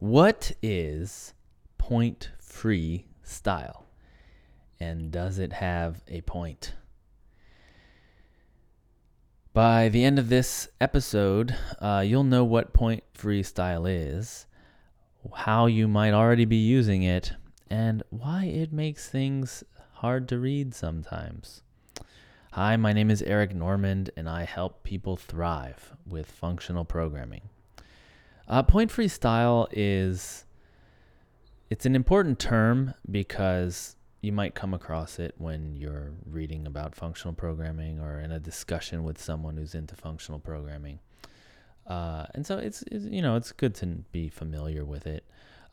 What is point free style? And does it have a point? By the end of this episode, uh, you'll know what point free style is, how you might already be using it, and why it makes things hard to read sometimes. Hi, my name is Eric Normand, and I help people thrive with functional programming. Uh, point free style is it's an important term because you might come across it when you're reading about functional programming or in a discussion with someone who's into functional programming. Uh, and so it's, it's, you know it's good to be familiar with it.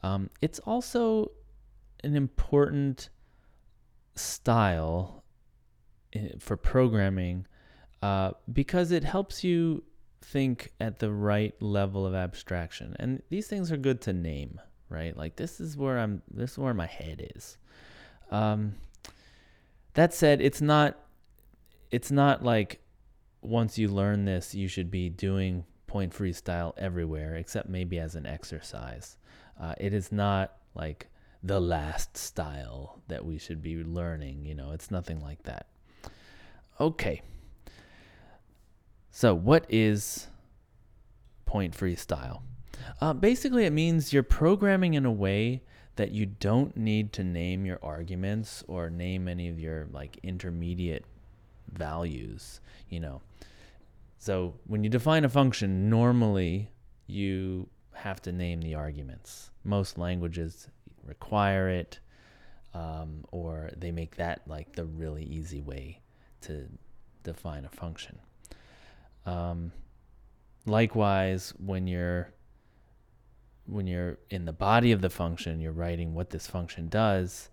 Um, it's also an important style eh, for programming uh, because it helps you think at the right level of abstraction. And these things are good to name, right? Like this is where I'm. This is where my head is. Um, that said, it's not it's not like once you learn this, you should be doing point freestyle everywhere, except maybe as an exercise. Uh, it is not like the last style that we should be learning. You know, it's nothing like that. Okay. So, what is point freestyle? Uh, basically, it means you're programming in a way that you don't need to name your arguments or name any of your like intermediate values, you know. So when you define a function, normally you have to name the arguments. Most languages require it, um, or they make that like the really easy way to define a function. Um, likewise, when you're when you're in the body of the function, you're writing what this function does.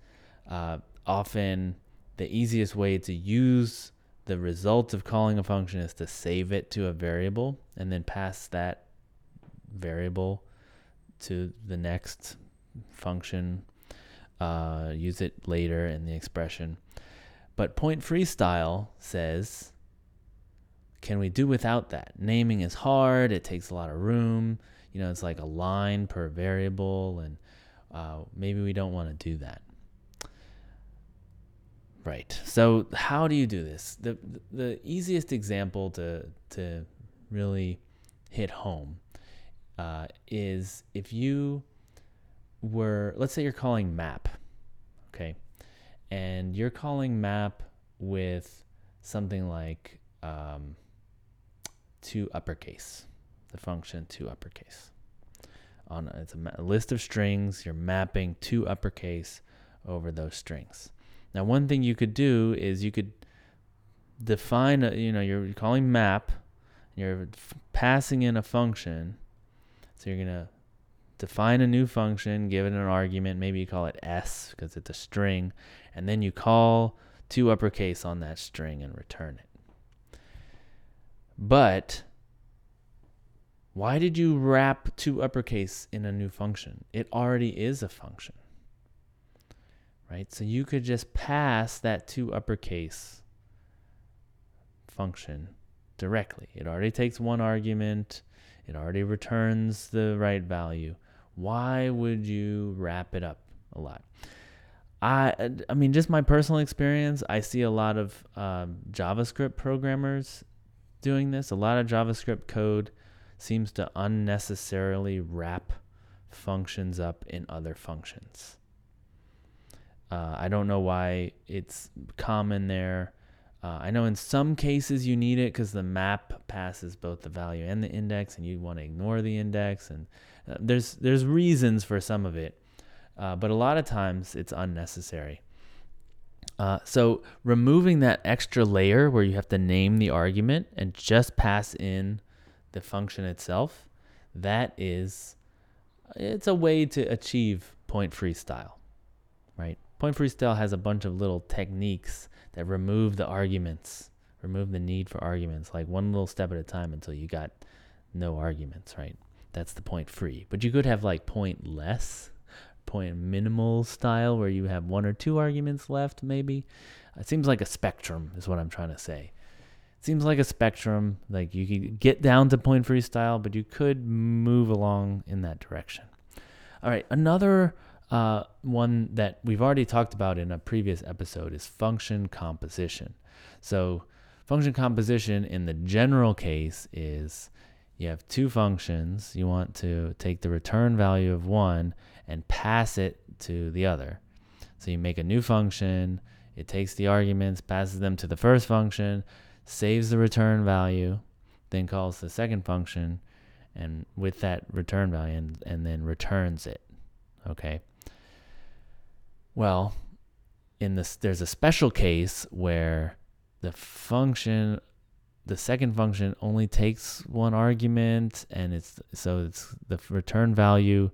Uh, often, the easiest way to use the result of calling a function is to save it to a variable and then pass that variable to the next function. Uh, use it later in the expression. But point freestyle says, can we do without that? Naming is hard, it takes a lot of room you know, it's like a line per variable, and uh, maybe we don't want to do that. Right. So how do you do this? The the easiest example to to really hit home uh, is if you were let's say you're calling map, okay, and you're calling map with something like um, to uppercase the function to uppercase. On it's a list of strings. You're mapping to uppercase over those strings. Now, one thing you could do is you could define. A, you know, you're calling map. You're f- passing in a function. So you're gonna define a new function, give it an argument. Maybe you call it s because it's a string, and then you call to uppercase on that string and return it. But why did you wrap to uppercase in a new function? It already is a function. Right? So you could just pass that to uppercase function directly. It already takes one argument, it already returns the right value. Why would you wrap it up a lot? I, I mean, just my personal experience, I see a lot of um, JavaScript programmers doing this. A lot of JavaScript code seems to unnecessarily wrap functions up in other functions. Uh, I don't know why it's common there. Uh, I know in some cases you need it because the map passes both the value and the index, and you want to ignore the index. And uh, there's there's reasons for some of it, uh, but a lot of times it's unnecessary. Uh, so removing that extra layer where you have to name the argument and just pass in the function itself, that is, it's a way to achieve point freestyle, right? Point freestyle has a bunch of little techniques that remove the arguments, remove the need for arguments, like one little step at a time until you got no arguments, right? That's the point free. But you could have like point less, point minimal style where you have one or two arguments left, maybe. It seems like a spectrum, is what I'm trying to say It seems like a spectrum. Like you could get down to point free style, but you could move along in that direction. All right, another uh, one that we've already talked about in a previous episode is function composition. So, function composition in the general case is you have two functions. You want to take the return value of one and pass it to the other. So, you make a new function, it takes the arguments, passes them to the first function, saves the return value, then calls the second function, and with that return value, and, and then returns it. Okay. Well, in this, there's a special case where the function, the second function only takes one argument, and it's so it's the return value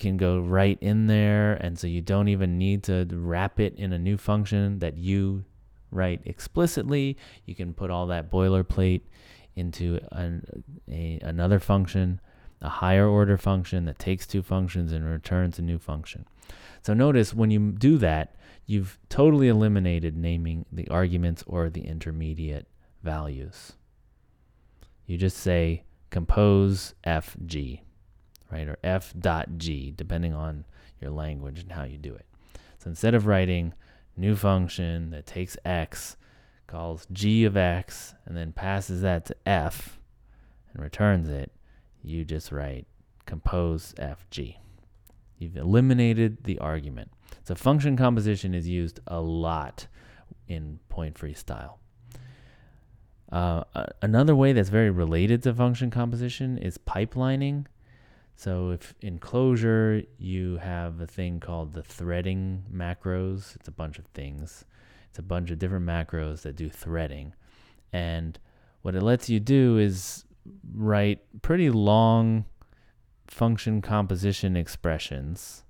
can go right in there, and so you don't even need to wrap it in a new function that you write explicitly. You can put all that boilerplate into an, a, another function, a higher order function that takes two functions and returns a new function. So notice when you do that, you've totally eliminated naming the arguments or the intermediate values. You just say compose fg, right, or f dot g, depending on your language and how you do it. So instead of writing new function that takes x, calls g of x, and then passes that to f and returns it, you just write compose fg. You've eliminated the argument. So function composition is used a lot in point free style. Uh, another way that's very related to function composition is pipelining. So if in Clojure you have a thing called the threading macros, it's a bunch of things. It's a bunch of different macros that do threading. And what it lets you do is write pretty long function composition expressions,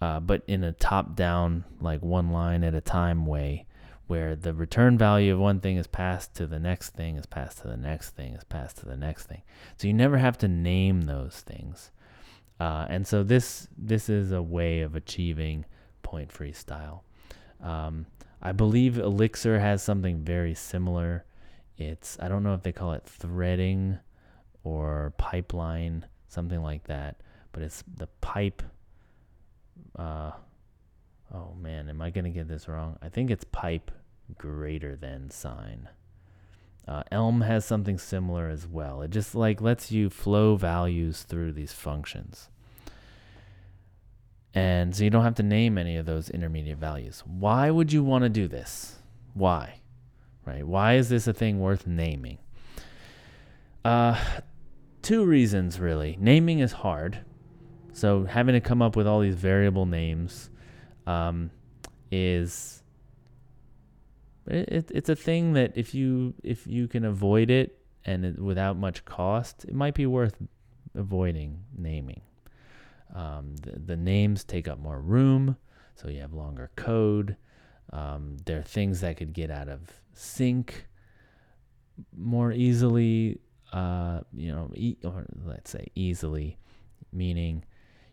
uh, but in a top down, like one line at a time way, where the return value of one thing is passed to the next thing, is passed to the next thing, is passed to the next thing. So you never have to name those things. Uh, and so this this is a way of achieving point free style. Um, I believe Elixir has something very similar. It's I don't know if they call it threading or pipeline something like that. But it's the pipe. Uh, oh man, am I gonna get this wrong? I think it's pipe greater than sign. Uh, Elm has something similar as well. It just like lets you flow values through these functions. And so you don't have to name any of those intermediate values. Why would you want to do this? Why? Right? Why is this a thing worth naming? Uh, two reasons really. Naming is hard, so having to come up with all these variable names um, is it, it's a thing that if you if you can avoid it and it, without much cost, it might be worth avoiding naming. Um, the, the names take up more room, so you have longer code. Um, there are things that could get out of sync more easily uh, you know, e- or let's say easily, meaning,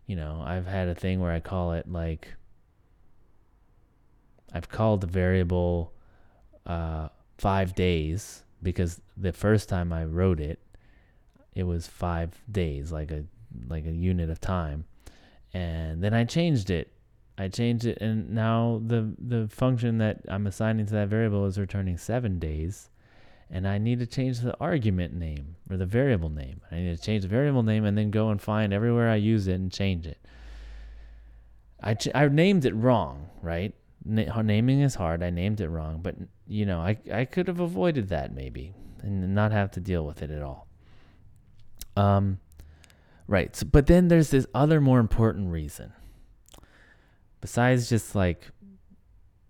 you know, I've had a thing where I call it like, I've called the variable uh, five days because the first time I wrote it, it was five days, like a like a unit of time, and then I changed it. I changed it, and now the the function that I'm assigning to that variable is returning seven days and I need to change the argument name or the variable name. I need to change the variable name and then go and find everywhere I use it and change it. I, ch- I named it wrong, right? Na- naming is hard. I named it wrong, but you know, I, I could have avoided that maybe and not have to deal with it at all. Um, right. So, but then there's this other more important reason. Besides just like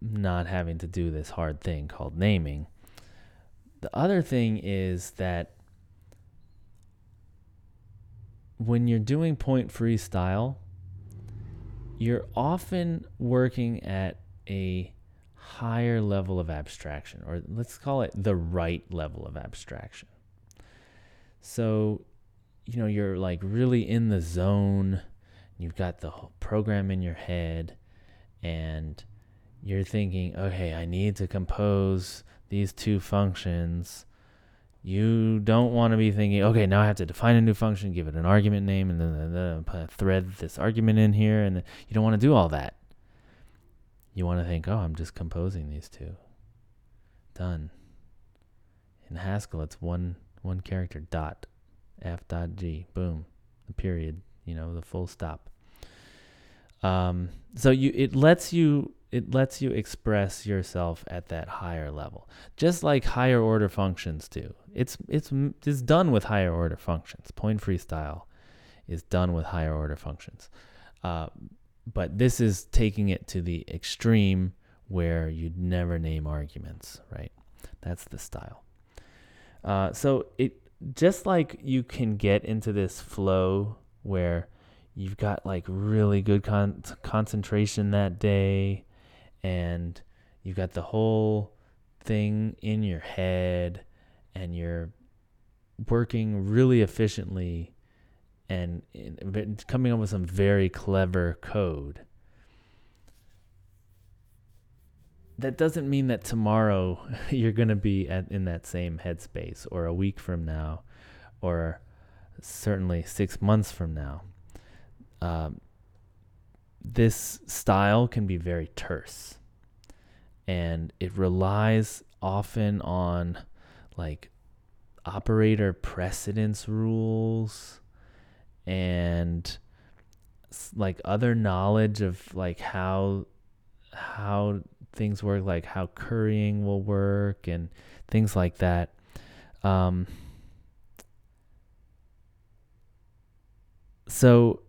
not having to do this hard thing called naming, the other thing is that when you're doing point free style, you're often working at a higher level of abstraction, or let's call it the right level of abstraction. So, you know, you're like really in the zone, you've got the whole program in your head, and you're thinking, okay, I need to compose these two functions You don't want to be thinking, okay, now I have to define a new function, give it an argument name, and then, then a thread this argument in here. And you don't want to do all that. You want to think, oh, I'm just composing these two. Done. In Haskell, it's one one character dot f dot g boom the period you know the full stop um, so you it lets you it lets you express yourself at that higher level just like higher order functions do it's it's it's done with higher order functions point free style is done with higher order functions uh, but this is taking it to the extreme where you'd never name arguments right? That's the style. Uh, so it just like you can get into this flow where you've got like really good con- concentration that day and you've got the whole thing in your head and you're working really efficiently and, and coming up with some very clever code that doesn't mean that tomorrow you're going to be at, in that same headspace or a week from now or certainly six months from now. Um, this style can be very terse and it relies often on like operator precedence rules and like other knowledge of like how how things work, like how currying will work and things like that. Um, so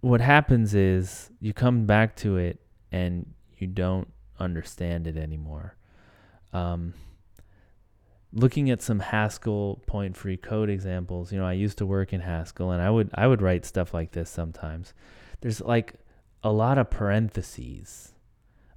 what happens is you come back to it and you don't understand it anymore. Um, looking at some Haskell point free code examples, you know, I used to work in Haskell and I would I would write stuff like this sometimes. There's like a lot of parentheses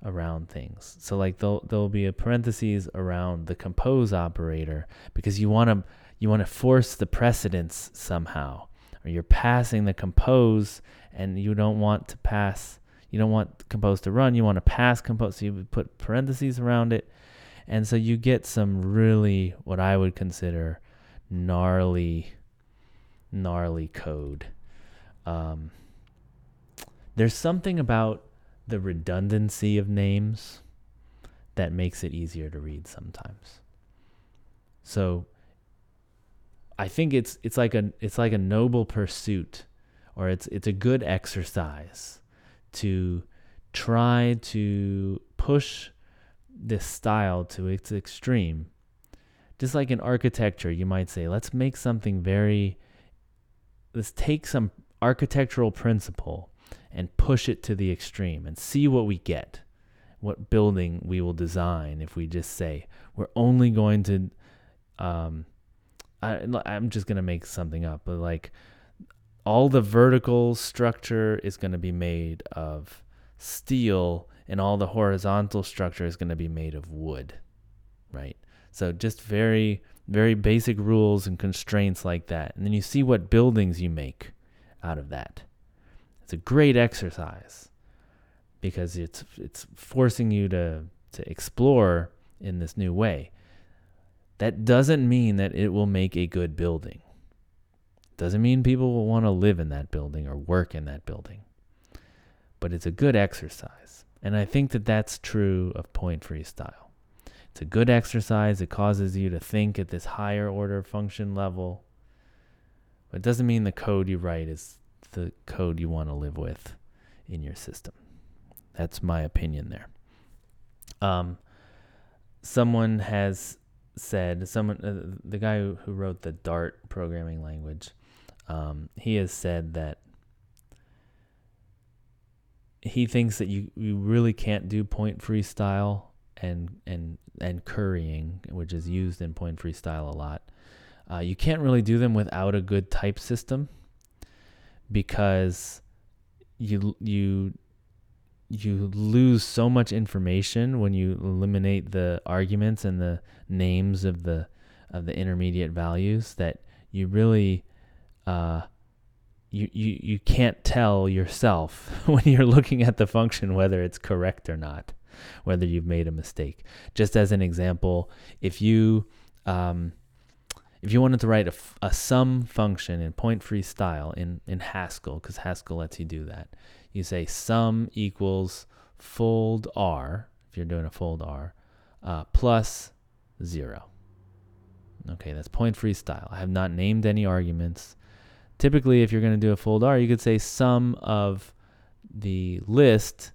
around things. So like there'll there'll be a parentheses around the compose operator because you want to you want to force the precedence somehow or you're passing the compose and you don't want to pass you don't want compose to run you want to pass compose so you put parentheses around it and so you get some really what I would consider gnarly gnarly code um, there's something about the redundancy of names that makes it easier to read sometimes. So I think it's it's like a it's like a noble pursuit or it's it's a good exercise to try to push this style to its extreme. Just like in architecture, you might say, let's make something very let's take some architectural principle and push it to the extreme and see what we get, what building we will design if we just say we're only going to. Um, I, I'm just gonna make something up, but like all the vertical structure is going to be made of steel and all the horizontal structure is going to be made of wood right so just very very basic rules and constraints like that and then you see what buildings you make out of that it's a great exercise because it's it's forcing you to to explore in this new way. That doesn't mean that it will make a good building. Doesn't mean people will want to live in that building or work in that building. But it's a good exercise. And I think that that's true of point free style. It's a good exercise. It causes you to think at this higher order function level. But it doesn't mean the code you write is the code you want to live with in your system. That's my opinion there. Um, someone has said, someone, uh, the guy who, who, wrote the Dart programming language, um, he has said that he thinks that you, you really can't do point free style and and and currying, which is used in point free style a lot. Uh, you can't really do them without a good type system because you you you lose so much information when you eliminate the arguments and the names of the of the intermediate values that you really uh, you, you you can't tell yourself when you're looking at the function whether it's correct or not, whether you've made a mistake. Just as an example, if you um, if you wanted to write a, a sum function in point free style in, in Haskell, because Haskell lets you do that, you say sum equals fold R, if you're doing a fold R, uh, plus zero. Okay, that's point free style. I have not named any arguments. Typically, if you're going to do a fold R, you could say sum of the list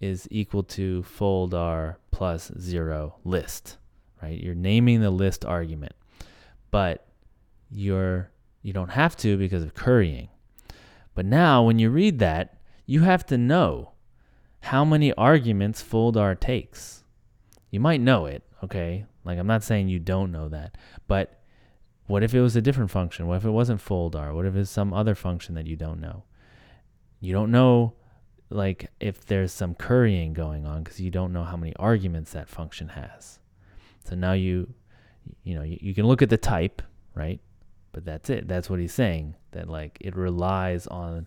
is equal to fold R plus zero list, right? You're naming the list argument, but you're you don't have to because of currying. But now when you read that, you have to know how many arguments fold R takes. You might know it, okay? Like I'm not saying you don't know that, but what if it was a different function? What if it wasn't fold R? What if it's some other function that you don't know? You don't know like if there's some currying going on because you don't know how many arguments that function has. So now you you know, you, you can look at the type, right? But that's it. That's what he's saying that like it relies on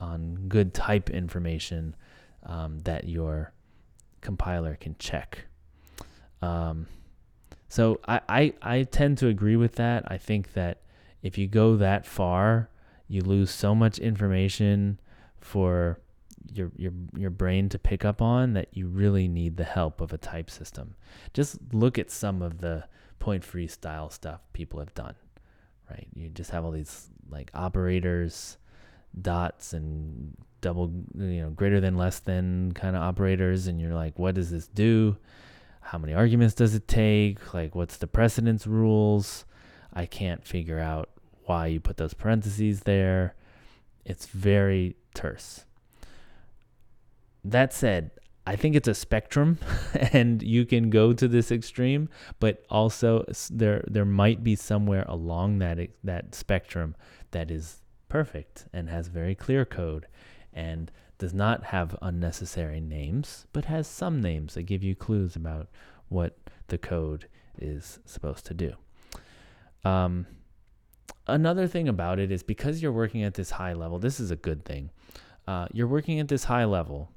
on good type information um, that your compiler can check. Um, so I, I, I tend to agree with that. I think that if you go that far, you lose so much information for your your your brain to pick up on that you really need the help of a type system. Just look at some of the point free style stuff people have done. Right? You just have all these like operators, dots and double you know greater than less than kind of operators and you're like what does this do? How many arguments does it take? Like, what's the precedence rules? I can't figure out why you put those parentheses there. It's very terse. That said, I think it's a spectrum and you can go to this extreme, but also there there might be somewhere along that that spectrum that is perfect and has very clear code and does not have unnecessary names, but has some names that give you clues about what the code is supposed to do. Um, another thing about it is because you're working at this high level, this is a good thing. Uh, you're working at this high level,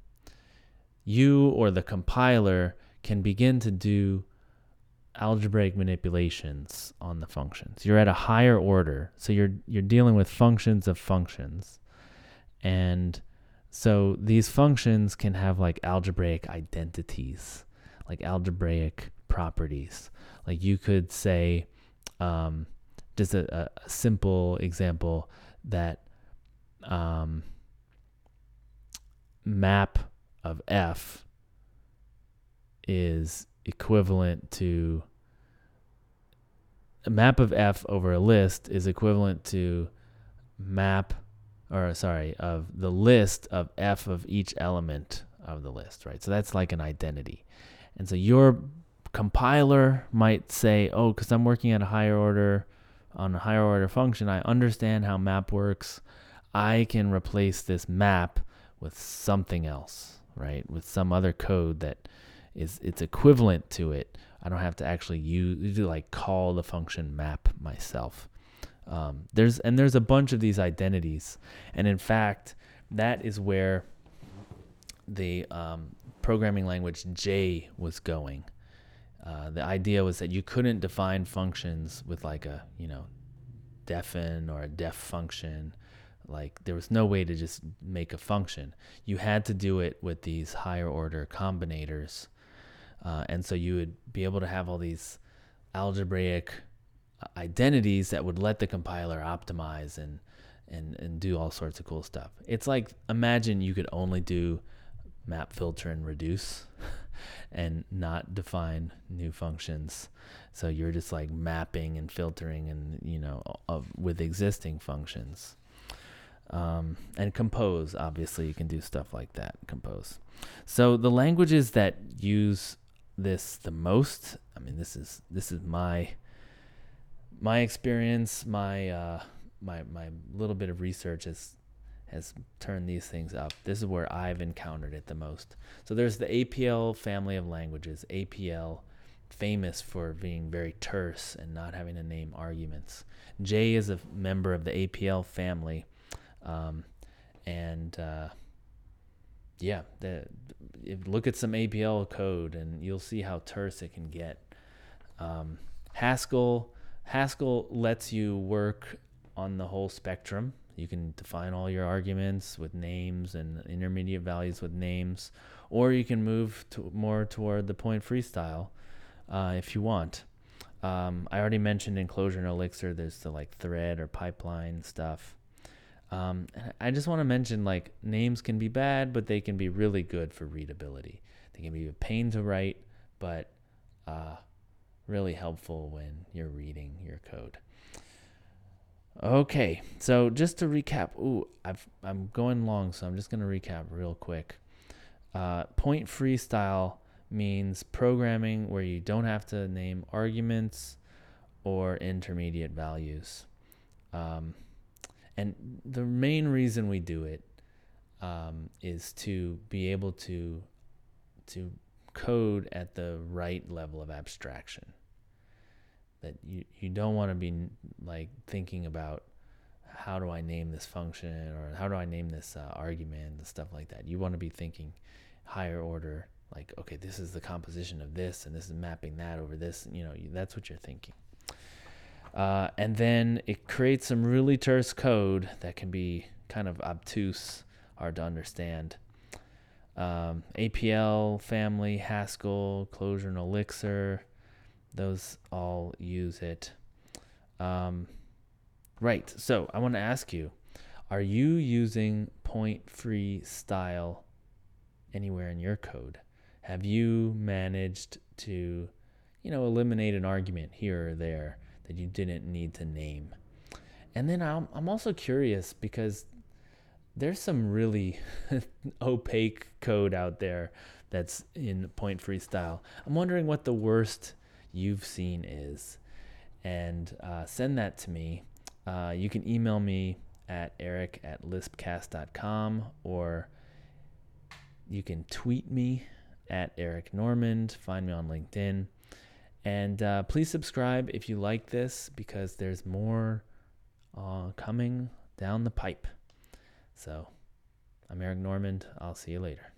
you or the compiler can begin to do algebraic manipulations on the functions. You're at a higher order, so you're you're dealing with functions of functions. And so these functions can have like algebraic identities, like algebraic properties. Like you could say, um, just a, a, simple example that um, map of f is equivalent to a map of f over a list is equivalent to map or sorry, of the list of f of each element of the list, right? So that's like an identity. And so your compiler might say, oh, because I'm working at a higher order on a higher order function, I understand how map works. I can replace this map with something else, right? With some other code that is it's equivalent to it. I don't have to actually use like call the function map myself. Um, there's and there's a bunch of these identities, and in fact, that is where the um, programming language J was going. Uh, the idea was that you couldn't define functions with like a you know defn or a def function. Like there was no way to just make a function. You had to do it with these higher order combinators, uh, and so you would be able to have all these algebraic identities that would let the compiler optimize and and and do all sorts of cool stuff. It's like imagine you could only do map filter and reduce and not define new functions. So you're just like mapping and filtering and you know of with existing functions. Um, and compose obviously you can do stuff like that compose so the languages that use this the most i mean this is this is my my experience, my uh, my my little bit of research has has turned these things up. This is where I've encountered it the most. So there's the APL family of languages. APL, famous for being very terse and not having to name arguments. J is a member of the APL family, um, and uh, yeah, the, look at some APL code and you'll see how terse it can get. Um, Haskell Haskell lets you work on the whole spectrum. You can define all your arguments with names and intermediate values with names, or you can move to more toward the point freestyle uh, if you want. Um, I already mentioned in Clojure and Elixir, there's the like thread or pipeline stuff. Um, I just want to mention like names can be bad, but they can be really good for readability. They can be a pain to write, but uh, really helpful when you're reading your code. Okay, so just to recap, ooh, I've, I'm going long, so I'm just going to recap real quick. Uh, point freestyle means programming where you don't have to name arguments or intermediate values. Um, and the main reason we do it um, is to be able to to code at the right level of abstraction. That you, you don't want to be like thinking about how do I name this function or how do I name this uh, argument and stuff like that. You want to be thinking higher order, like okay, this is the composition of this and this is mapping that over this. You know, that's what you're thinking. Uh, and then it creates some really terse code that can be kind of obtuse, hard to understand. Um, APL, family, Haskell, Clojure, and Elixir, those all use it. Um, right, so I want to ask you are you using point free style anywhere in your code? Have you managed to, you know, eliminate an argument here or there? that you didn't need to name. And then I'm, I'm also curious because there's some really opaque code out there that's in point free style. I'm wondering what the worst you've seen is. And uh, send that to me. Uh, you can email me at eric at lispcast.com or you can tweet me at Eric Normand. Find me on LinkedIn. And uh, please subscribe if you like this because there's more uh, coming down the pipe. So I'm Eric Normand. I'll see you later.